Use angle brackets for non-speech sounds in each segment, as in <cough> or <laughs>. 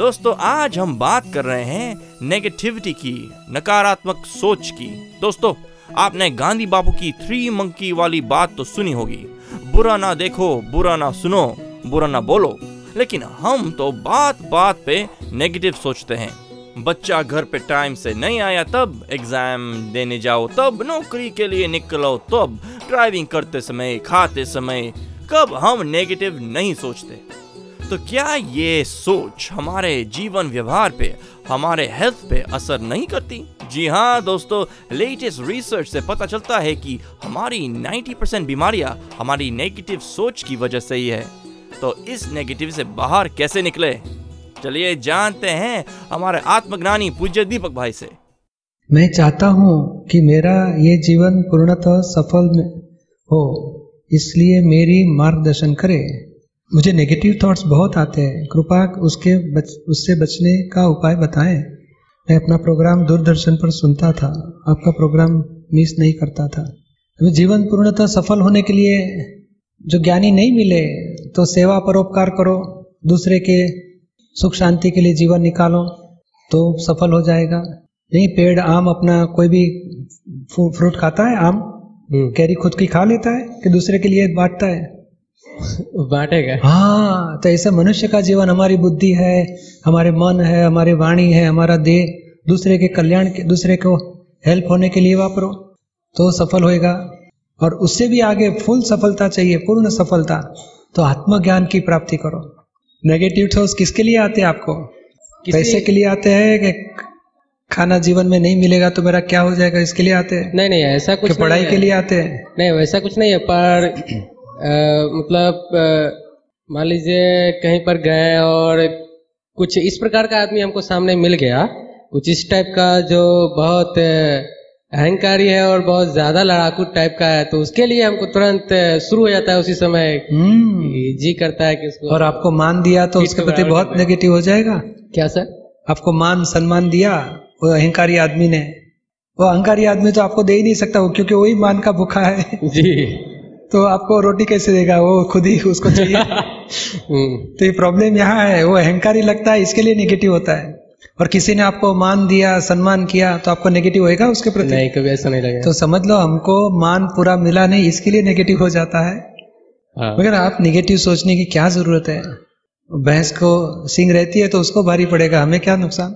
दोस्तों, आज हम बात कर रहे हैं नेगेटिविटी की, नकारात्मक सोच की। दोस्तों, आपने गांधी बापू की थ्री मंकी वाली बात तो सुनी होगी। बुरा ना देखो, बुरा ना सुनो, बुरा ना बोलो। लेकिन हम तो बात बात पे नेगेटिव सोचते हैं। बच्चा घर पे टाइम से नहीं आया, तब एग्ज़ाम देने जाओ, तब नौकरी के लिए निकलो, तब ड्राइविंग करते समय, खाते समय, कब हम नेगेटिव नहीं सोचते। तो क्या ये सोच हमारे जीवन व्यवहार पे, हमारे हेल्थ पे असर नहीं करती? जी हाँ दोस्तों लेटेस्ट रिसर्च से पता चलता है कि हमारी 90% बीमारियाँ हमारी नेगेटिव सोच की वजह से ही है। तो इस नेगेटिव से बाहर कैसे निकले? चलिए जानते हैं हमारे आत्मज्ञानी पूज्य दीपक भाई से। मैं चाहता हूँ कि मेरा ये जीवन पूर्णतः सफल हो, इसलिए मेरी मार्गदर्शन करे। मुझे नेगेटिव थॉट्स बहुत आते हैं। कृपा उसके बच, उससे बचने का उपाय बताएँ। मैं अपना प्रोग्राम दूरदर्शन पर सुनता था। आपका प्रोग्राम मिस नहीं करता था। हमें जीवन पूर्णतः सफल होने के लिए जो ज्ञानी नहीं मिले तो सेवा परोपकार करो। दूसरे के सुख शांति के लिए जीवन निकालो तो सफल हो जाएगा। नहीं पेड़ आम अपना कोई भी फ्रूट खाता है आम? कैरी खुद की खा लेता है कि दूसरे के लिए बांटता है? बांटेगा। हाँ तो ऐसा मनुष्य का जीवन हमारी बुद्धि है हमारे मन है हमारी वाणी है हमारा देह दूसरे के कल्याण के दूसरे को हेल्प होने के लिए वापरो तो सफल होएगा। और उससे भी आगे फुल सफलता चाहिए पूर्ण सफलता तो आत्मज्ञान की प्राप्ति करो। नेगेटिव थॉट्स किसके लिए आते हैं आपको? पैसे के लिए आते हैं कि खाना जीवन में नहीं मिलेगा तो मेरा क्या हो जाएगा इसके लिए आते हैं? नहीं नहीं ऐसा कुछ पढ़ाई के लिए आते हैं? नहीं वैसा कुछ नहीं है पर मतलब मान लीजिए कहीं पर गए और कुछ इस प्रकार का आदमी हमको सामने मिल गया कुछ इस टाइप का जो बहुत अहंकारी है और बहुत ज़्यादा लड़ाकू टाइप का है तो उसके लिए हमको तुरंत शुरू हो जाता है उसी समय हम्म। जी करता है कि उसको और आपको मान दिया तो उसके प्रति बहुत नेगेटिव हो। जाएगा? क्या सर? आपको मान सम्मान दिया वो अहंकारी आदमी ने? वो अहंकारी आदमी तो आपको दे ही नहीं सकता वो क्योंकि वही मान का भूखा है। जी। तो आपको रोटी कैसे देगा? वो खुद ही उसको चाहिए। <laughs> हम्म, तो ये प्रॉब्लम यहाँ है। वो अहंकारी लगता है इसके लिए नेगेटिव होता है। और किसी ने आपको मान दिया सम्मान किया तो आपको नेगेटिव होएगा उसके प्रति? नहीं कभी ऐसा नहीं लगेगा। तो समझ लो हमको मान पूरा मिला नहीं इसके लिए नेगेटिव हो जाता है। हाँ। मगर आप निगेटिव सोचने की क्या ज़रूरत है? भैंस को सिंग रहती है तो उसको भारी पड़ेगा। हमें क्या नुकसान?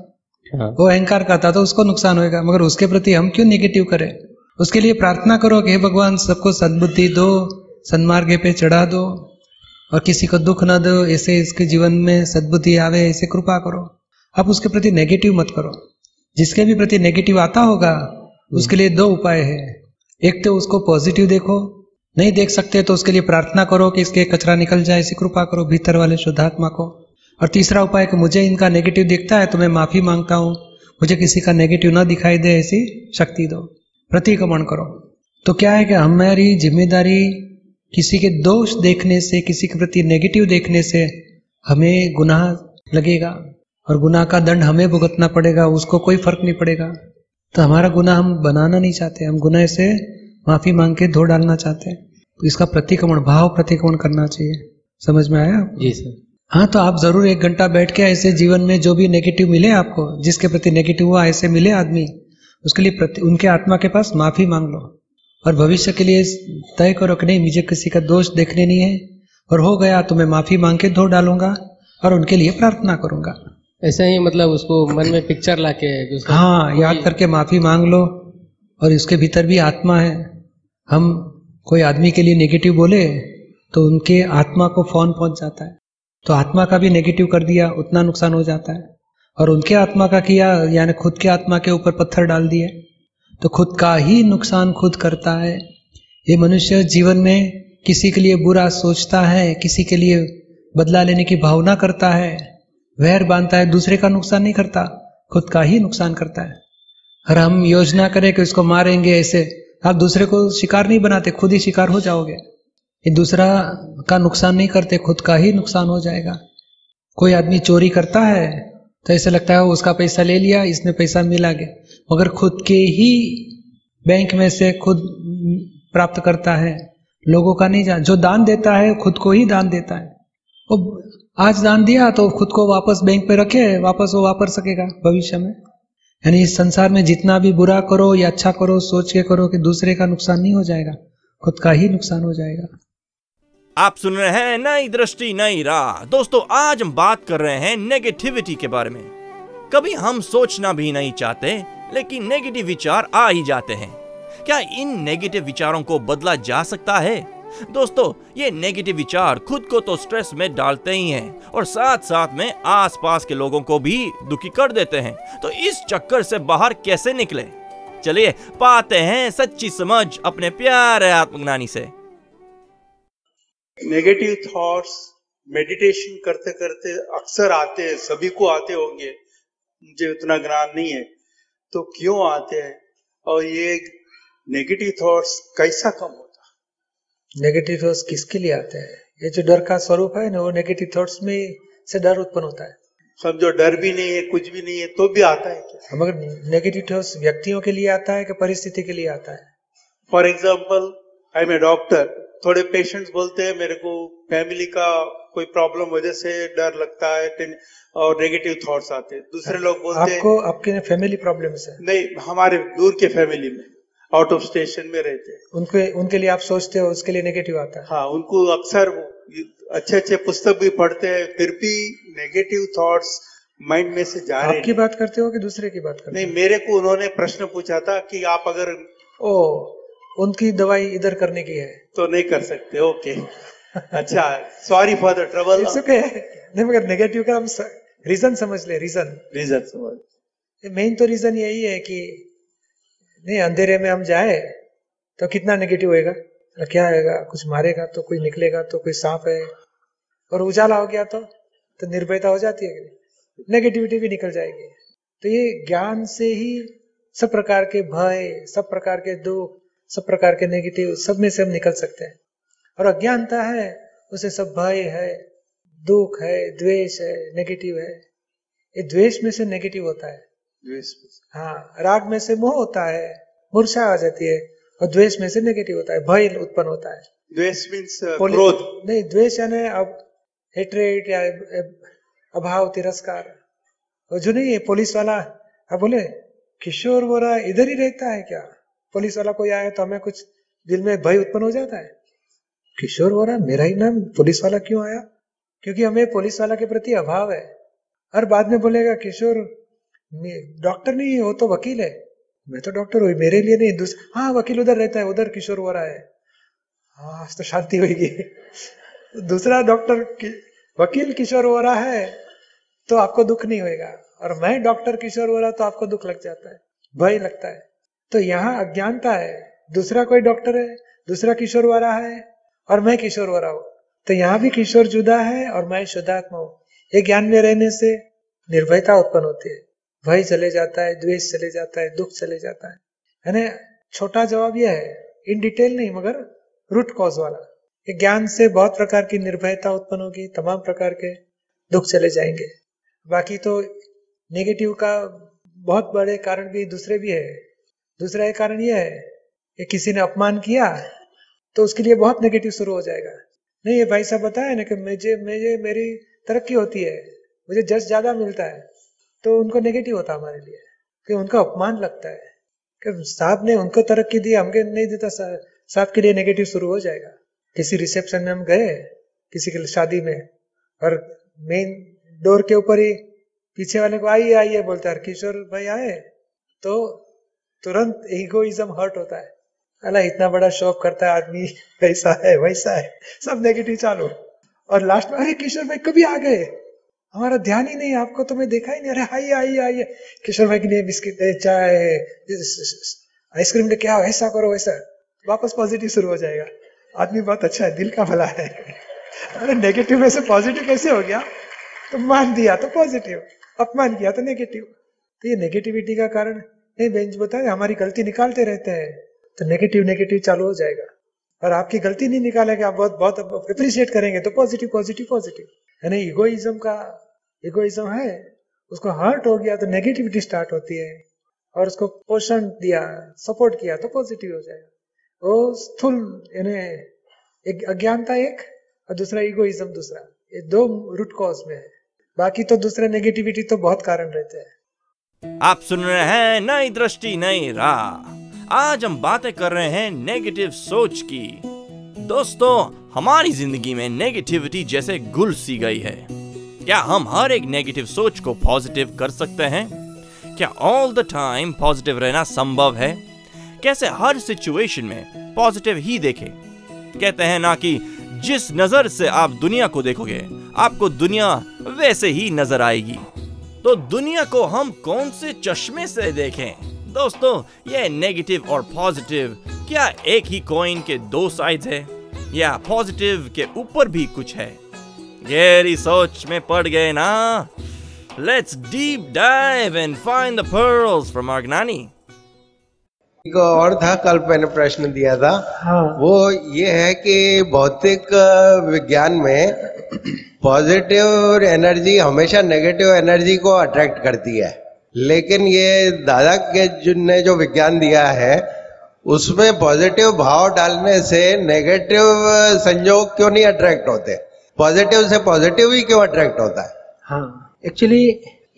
हाँ। वो अहंकार करता तो उसको नुकसान होगा मगर उसके प्रति हम क्यों नेगेटिव करें? उसके लिए प्रार्थना करो कि हे भगवान, सबको सद्बुद्धि दो, सन्मार्ग पे चढ़ा दो, और किसी को दुख न दो, ऐसे इसके जीवन में सद्बुद्धि आवे, ऐसे कृपा करो। आप उसके प्रति नेगेटिव मत करो। जिसके भी प्रति नेगेटिव आता होगा, उसके लिए दो उपाय है। एक तो उसको पॉजिटिव देखो। नहीं देख सकते तो उसके लिए प्रार्थना करो कि इसके कचरा निकल जाए, ऐसी कृपा करो, भीतर वाले शुद्धात्मा को। और तीसरा उपाय कि मुझे इनका नेगेटिव दिखता है तो मैं माफ़ी माँगता हूँ। मुझे किसी का नेगेटिव न दिखाई दे, ऐसी शक्ति दो। प्रतिक्रमण करो। तो क्या है कि हमारी ज़िम्मेदारी किसी के दोष देखने से किसी के प्रति नेगेटिव देखने से हमें गुनाह लगेगा और गुनाह का दंड हमें भुगतना पड़ेगा उसको कोई फ़र्क नहीं पड़ेगा। तो हमारा गुनाह हम बनाना नहीं चाहते हम गुनाह से माफ़ी मांग के धो डालना चाहते हैं। तो इसका प्रतिक्रमण भाव प्रतिक्रमण करना चाहिए। समझ में आया? जी सर। हाँ तो आप ज़रूर एक घंटा बैठ के ऐसे जीवन में जो भी नेगेटिव मिले आपको जिसके प्रति नेगेटिव हुआ ऐसे मिले आदमी। उसके लिए प्रति उनके आत्मा के पास माफ़ी मांग लो। और भविष्य के लिए तय करो कि नहीं मुझे किसी का दोष देखने नहीं है और हो गया तो मैं माफ़ी मांग के धो डालूँगा और उनके लिए प्रार्थना करूँगा। ऐसे ही मतलब उसको मन में पिक्चर लाके जो उसका- हाँ याद करके माफ़ी मांग लो और इसके भीतर भी आत्मा है। हम कोई आदमी के लिए नेगेटिव बोले तो उनके आत्मा को फ़ोन पहुँच जाता है। तो आत्मा का भी नेगेटिव कर दिया उतना नुकसान हो जाता है। और उनके आत्मा का किया, यानी खुद के आत्मा के ऊपर पत्थर डाल दिए। तो खुद का ही नुकसान खुद करता है। ये मनुष्य जीवन में किसी के लिए बुरा सोचता है, किसी के लिए बदला लेने की भावना करता है, वैर बांधता है, दूसरे का नुकसान नहीं करता, खुद का ही नुकसान करता है। और हम योजना करें कि उसको मारेंगे, ऐसे आप दूसरे को शिकार नहीं बनाते, खुद ही शिकार हो जाओगे। ये दूसरा का नुकसान नहीं करते, खुद का ही नुकसान हो जाएगा। कोई आदमी चोरी करता है तो ऐसा लगता है उसका पैसा ले लिया, इसने पैसा मिला गया मगर खुद के ही बैंक में से खुद प्राप्त करता है। लोगों का नहीं जान, जो दान देता है, खुद को ही दान देता है। वो आज दान दिया तो खुद को वापस बैंक पे रखे, वापस वो वापर सकेगा भविष्य में। यानी इस संसार में जितना भी बुरा करो या अच्छा करो, सोच के करो कि दूसरे का नुकसान नहीं हो जाएगा, खुद का ही नुकसान हो जाएगा। आप सुन रहे हैं नई दृष्टि, नई राह। दोस्तों, आज हम बात कर रहे हैं नेगेटिविटी के बारे में। कभी हम सोचना भी नहीं चाहते, लेकिन नेगेटिव विचार आ ही जाते हैं। क्या इन नेगेटिव विचारों को बदला जा सकता है? दोस्तों, ये नेगेटिव विचार खुद को तो स्ट्रेस में डालते ही हैं, और साथ साथ में आसपास के लोगों को भी दुखी कर देते हैं। तो इस चक्कर से बाहर कैसे निकले? चलिए, पाते हैं सच्ची समझ अपने प्यारे आत्मज्ञानी से। नेगेटिव थॉट्स मेडिटेशन करते करते अक्सर आते हैं सभी को आते होंगे। मुझे उतना ज्ञान नहीं है। तो क्यों आते हैं? और ये नेगेटिव थॉट्स कैसा कम होता? नेगेटिव थॉट्स किसके लिए आते हैं? ये जो डर का स्वरूप है ना वो नेगेटिव थॉट्स में से डर उत्पन्न होता है। समझो डर भी नहीं है कुछ भी नहीं है तो भी आता है क्या? मगर नेगेटिव थॉट्स व्यक्तियों के लिए आता है कि परिस्थिति के लिए आता है? For example I am a doctor थोड़े पेशेंट्स बोलते हैं मेरे को फैमिली का कोई प्रॉब्लम वजह से डर लगता है और नेगेटिव थॉट्स आते हैं। दूसरे लोग बोलते हैं आपको आपके फैमिली प्रॉब्लम्स है। नहीं हमारे दूर के फैमिली में आउट ऑफ़ स्टेशन में रहते हैं। उनके उनके लिए आप सोचते हो उसके लिए नेगेटिव आता है। हाँ उनको अक्सर अच्छे अच्छे पुस्तक भी पढ़ते हैं फिर भी नेगेटिव थॉट्स माइंड में से जा रहे आपकी बात करते हो कि दूसरे की बात करते नहीं मेरे को उन्होंने प्रश्न पूछा था कि आप अगर ओ उनकी दवाई इधर करने की है। तो नहीं कर सकते ओके। अच्छा sorry for the trouble it's okay नहीं मगर नेगेटिव का हम रीजन समझ ले रीजन रीजन समझ। मेन तो रीजन यही है कि नहीं अंधेरे में हम जाए तो कितना नेगेटिव होएगा? क्या आएगा कुछ मारेगा तो कोई निकलेगा तो कोई सांप है। और उजाला हो गया तो तो निर्भयता हो जाती है नेगेटिविटी भी निकल जाएगी। तो ये ज्ञान से ही सब प्रकार के भय सब प्रकार के दुख सब प्रकार के नेगेटिव सब में से हम निकल सकते हैं। और अज्ञानता है उसे सब भय है दुख है द्वेष है नेगेटिव है। ये द्वेष में से नेगेटिव होता है। हाँ राग में से मोह होता है मूर्छा आ जाती है और द्वेष में से नेगेटिव होता है भय उत्पन्न होता है। द्वेष मीन्स क्रोध। नहीं द्वेष यानी अब हेट्रेट या अभाव तिरस्कार। और जो नहीं है पुलिस वाला अब बोले किशोर बोरा इधर ही रहता है क्या? पुलिस वाला कोई आया तो हमें कुछ दिल में भय उत्पन्न हो जाता है। किशोर बोरा मेरा ही नाम पुलिस वाला क्यों आया? क्योंकि हमें पुलिस वाला के प्रति अभाव है। और बाद में बोलेगा किशोर डॉक्टर नहीं वो तो वकील है। मैं तो डॉक्टर हूँ मेरे लिए नहीं दूसरा हाँ वकील उधर रहता है उधर किशोर हो। रहा है हाँ तो शांति होगी। दूसरा डॉक्टर कि, वकील किशोर हो रहा है तो आपको दुख नहीं होएगा। और मैं डॉक्टर किशोर हो रहा तो आपको दुख लग जाता है भय लगता है। तो यहाँ अज्ञानता है। दूसरा कोई डॉक्टर है, दूसरा किशोर रहा है, और मैं किशोर वाला हूँ। तो यहाँ भी किशोर जुदा है और मैं शुद्धात्मा हूँ। ये ज्ञान में रहने से निर्भयता उत्पन्न होती है। भय चले जाता है, द्वेष चले जाता है, दुख चले जाता है। छोटा जवाब यह है, इन डिटेल नहीं, मगर रूट कॉज वाला। ये ज्ञान से बहुत प्रकार की निर्भयता उत्पन्न होगी, तमाम प्रकार के दुख चले जाएँगे। बाकी तो नेगेटिव का बहुत बड़े कारण भी दूसरे भी है। दूसरा एक कारण यह है कि किसी ने अपमान किया तो उसके लिए बहुत नेगेटिव शुरू हो जाएगा। नहीं, ये भाई साहब बताया ना कि मुझे मुझे, मेरी तरक्की होती है, मुझे जस ज़्यादा मिलता है तो उनको नेगेटिव होता हमारे लिए, कि उनका अपमान लगता है, कि साहब ने उनको तरक्की दी, हमके नहीं देता साहब के लिए नेगेटिव शुरू हो जाएगा। किसी रिसेप्शन में हम गए, किसी की शादी में, और मेन डोर के ऊपर ही पीछे वाले को, आइए आइए, बोलता है किशोर भाई आए? तो तुरंत ईगोइज्म हर्ट होता है। अला इतना बड़ा शौक करता है, आदमी ऐसा है, वैसा है। सब नेगेटिव चालू। और लास्ट में, अरे किशोर भाई कभी आ गए? हमारा ध्यान ही नहीं आपको तो मैं देखा ही नहीं। अरे आइए आइए आइए। किशोर भाई के लिए बिस्किट है चाय आइसक्रीम ले क्या ऐसा करो, वैसा। वापस पॉजिटिव शुरू हो जाएगा। आदमी बहुत अच्छा है, दिल का भला है। अरे नेगेटिव में से पॉजिटिव कैसे हो गया? तो मान दिया तो पॉजिटिव अपमान किया तो नेगेटिव तो ये नेगेटिविटी का कारण नहीं बेंच बताए हमारी गलती निकालते रहते हैं। तो नेगेटिव नेगेटिव चालू हो जाएगा। और आपकी गलती नहीं निकालेंगे, आप बहुत बहुत अप्रिशिएट करेंगे तो पॉजिटिव पॉजिटिव पॉजिटिव यानी इगोइज्म का इगोइज्म है, उसको हर्ट हो गया तो नेगेटिविटी स्टार्ट होती है। और उसको पोषण दिया सपोर्ट किया तो पॉजिटिव हो जाएगा। वो स्थूल, यानी एक अज्ञानता एक, और दूसरा इगोइज्म दूसरा। ये दो रूट कॉज में है। बाकी तो दूसरा नेगेटिविटी तो बहुत कारण रहते हैं। आप सुन रहे हैं नई दृष्टि, नई राह। आज हम बातें कर रहे हैं नेगेटिव सोच की। दोस्तों, हमारी ज़िंदगी में नेगेटिविटी जैसे घुल सी गई है। क्या हम हर एक नेगेटिव सोच को पॉजिटिव कर सकते हैं? क्या ऑल द टाइम पॉजिटिव रहना संभव है? कैसे हर सिचुएशन में पॉजिटिव ही देखें? कहते हैं ना कि जिस नज़र से आप दुनिया को देखोगे, आपको दुनिया वैसे ही नज़र आएगी। तो दुनिया को हम कौन से चश्मे से देखें? दोस्तों, ये नेगेटिव और पॉजिटिव क्या एक ही कॉइन के दो साइड्स है? या पॉजिटिव के ऊपर भी कुछ है? गहरी सोच में पड़ गए ना? Let's deep dive and find the pearls from our एक और था कल मैंने प्रश्न दिया था। हाँ। वो ये है कि भौतिक विज्ञान में पॉजिटिव एनर्जी हमेशा नेगेटिव एनर्जी को अट्रैक्ट करती है। लेकिन ये दादा के जिनने जो विज्ञान दिया है उसमें पॉजिटिव भाव डालने से नेगेटिव संयोग क्यों नहीं अट्रैक्ट होते? पॉजिटिव से पॉजिटिव ही क्यों अट्रैक्ट होता है? हाँ। एक्चुअली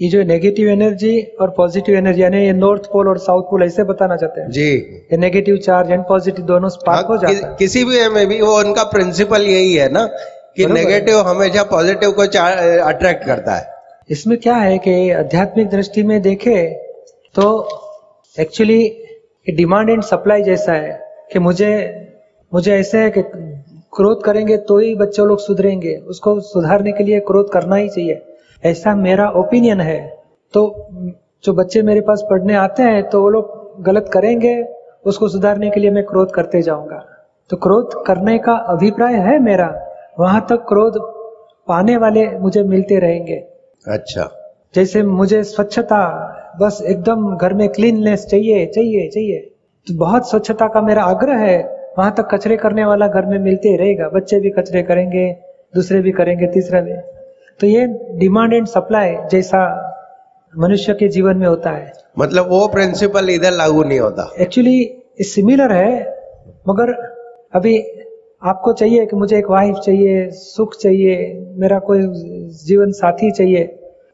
ये जो नेगेटिव एनर्जी और पॉजिटिव एनर्जी यानी ये नॉर्थ पोल और साउथ पोल ऐसे बताना चाहते हैं। जी। ये नेगेटिव चार्ज एंड पॉजिटिव दोनों स्पार्क हो हाँ, कि, जाता है। किसी भी में भी वो उनका प्रिंसिपल यही है ना कि नेगेटिव हमेशा पॉजिटिव को अट्रैक्ट करता है। इसमें क्या है कि आध्यात्मिक दृष्टि में देखे तो एक्चुअली डिमांड एंड सप्लाई जैसा है कि मुझे मुझे ऐसे है कि क्रोध करेंगे तो ही बच्चे लोग सुधरेंगे। उसको सुधारने के लिए क्रोध करना ही चाहिए। ऐसा मेरा ओपिनियन है। तो जो बच्चे मेरे पास पढ़ने आते हैं तो वो लोग गलत करेंगे उसको सुधारने के लिए मैं क्रोध करते जाऊँगा। तो क्रोध करने का अभिप्राय है मेरा। वहाँ तक क्रोध पाने वाले मुझे मिलते रहेंगे। अच्छा। जैसे मुझे स्वच्छता बस एकदम घर में क्लीननेस चाहिए चाहिए चाहिए। तो बहुत स्वच्छता का मेरा आग्रह है। वहाँ तक कचरे करने वाला घर में मिलते ही रहेगा। बच्चे भी कचरे करेंगे दूसरे भी करेंगे तीसरा भी। तो ये डिमांड एंड सप्लाई जैसा मनुष्य के जीवन में होता है। मतलब वो प्रिंसिपल इधर लागू नहीं होता। एक्चुअली सिमिलर है मगर अभी आपको चाहिए कि मुझे एक वाइफ चाहिए सुख चाहिए मेरा कोई जीवन साथी चाहिए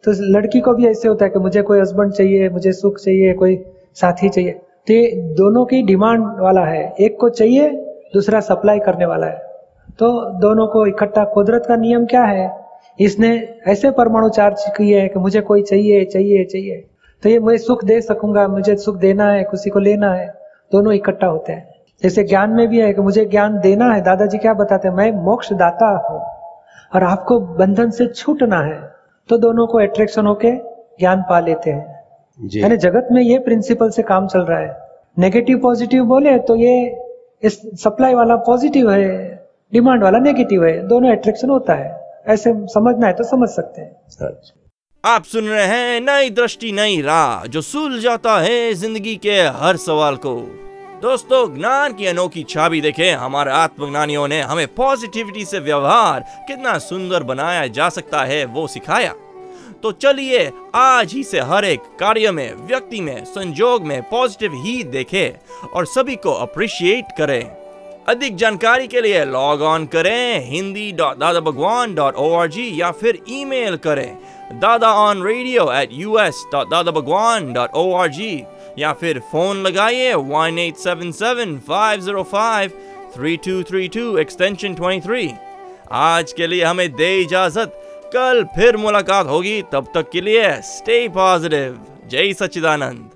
तो लड़की को भी ऐसे होता है कि मुझे कोई हस्बैंड चाहिए मुझे सुख चाहिए कोई साथी चाहिए। तो ये दोनों की डिमांड वाला है एक को चाहिए दूसरा सप्लाई करने वाला है। तो दोनों को इकट्ठा कुदरत का नियम क्या है? इसने ऐसे परमाणु चार्ज किए है कि मुझे कोई चाहिए चाहिए चाहिए। तो ये मैं सुख दे सकूँगा मुझे सुख देना है किसी को लेना है। दोनों इकट्ठा होते हैं। जैसे ज्ञान में भी है कि मुझे ज्ञान देना है दादाजी क्या बताते हैं? मैं मोक्ष दाता हूँ और आपको बंधन से छूटना है। तो दोनों को अट्रैक्शन होके ज्ञान पा लेते हैं। यानी जगत में ये प्रिंसिपल से काम चल रहा है। नेगेटिव पॉजिटिव बोले तो ये इस सप्लाई वाला पॉजिटिव है डिमांड वाला नेगेटिव है। दोनों अट्रैक्शन होता है। ऐसे समझना है तो समझ सकते हैं। अच्छा। आप सुन रहे हैं नई दृष्टि नई राह जो सुलझाता है ज़िंदगी के हर सवाल को। दोस्तों ज्ञान की अनोखी छाबी देखे। हमारे आत्मज्ञानियों ने हमें पॉजिटिविटी से व्यवहार कितना सुंदर बनाया जा सकता है वो सिखाया। तो चलिए आज ही से हर एक कार्य में व्यक्ति में संजोग में पॉजिटिव ही देखे और सभी को अप्रिशिएट करें। अधिक जानकारी के लिए लॉग ऑन करें Hindi dot Dada Bhagwan dot O R G या फिर ईमेल करें Dada on radio at U S dot Dada Bhagwan dot O R G या फिर फ़ोन लगाइए one eight seven seven five zero five three two three two extension twenty three आज के लिए हमें दे इजाज़त। कल फिर मुलाकात होगी। तब तक के लिए स्टे पॉजिटिव जय सच्चिदानंद।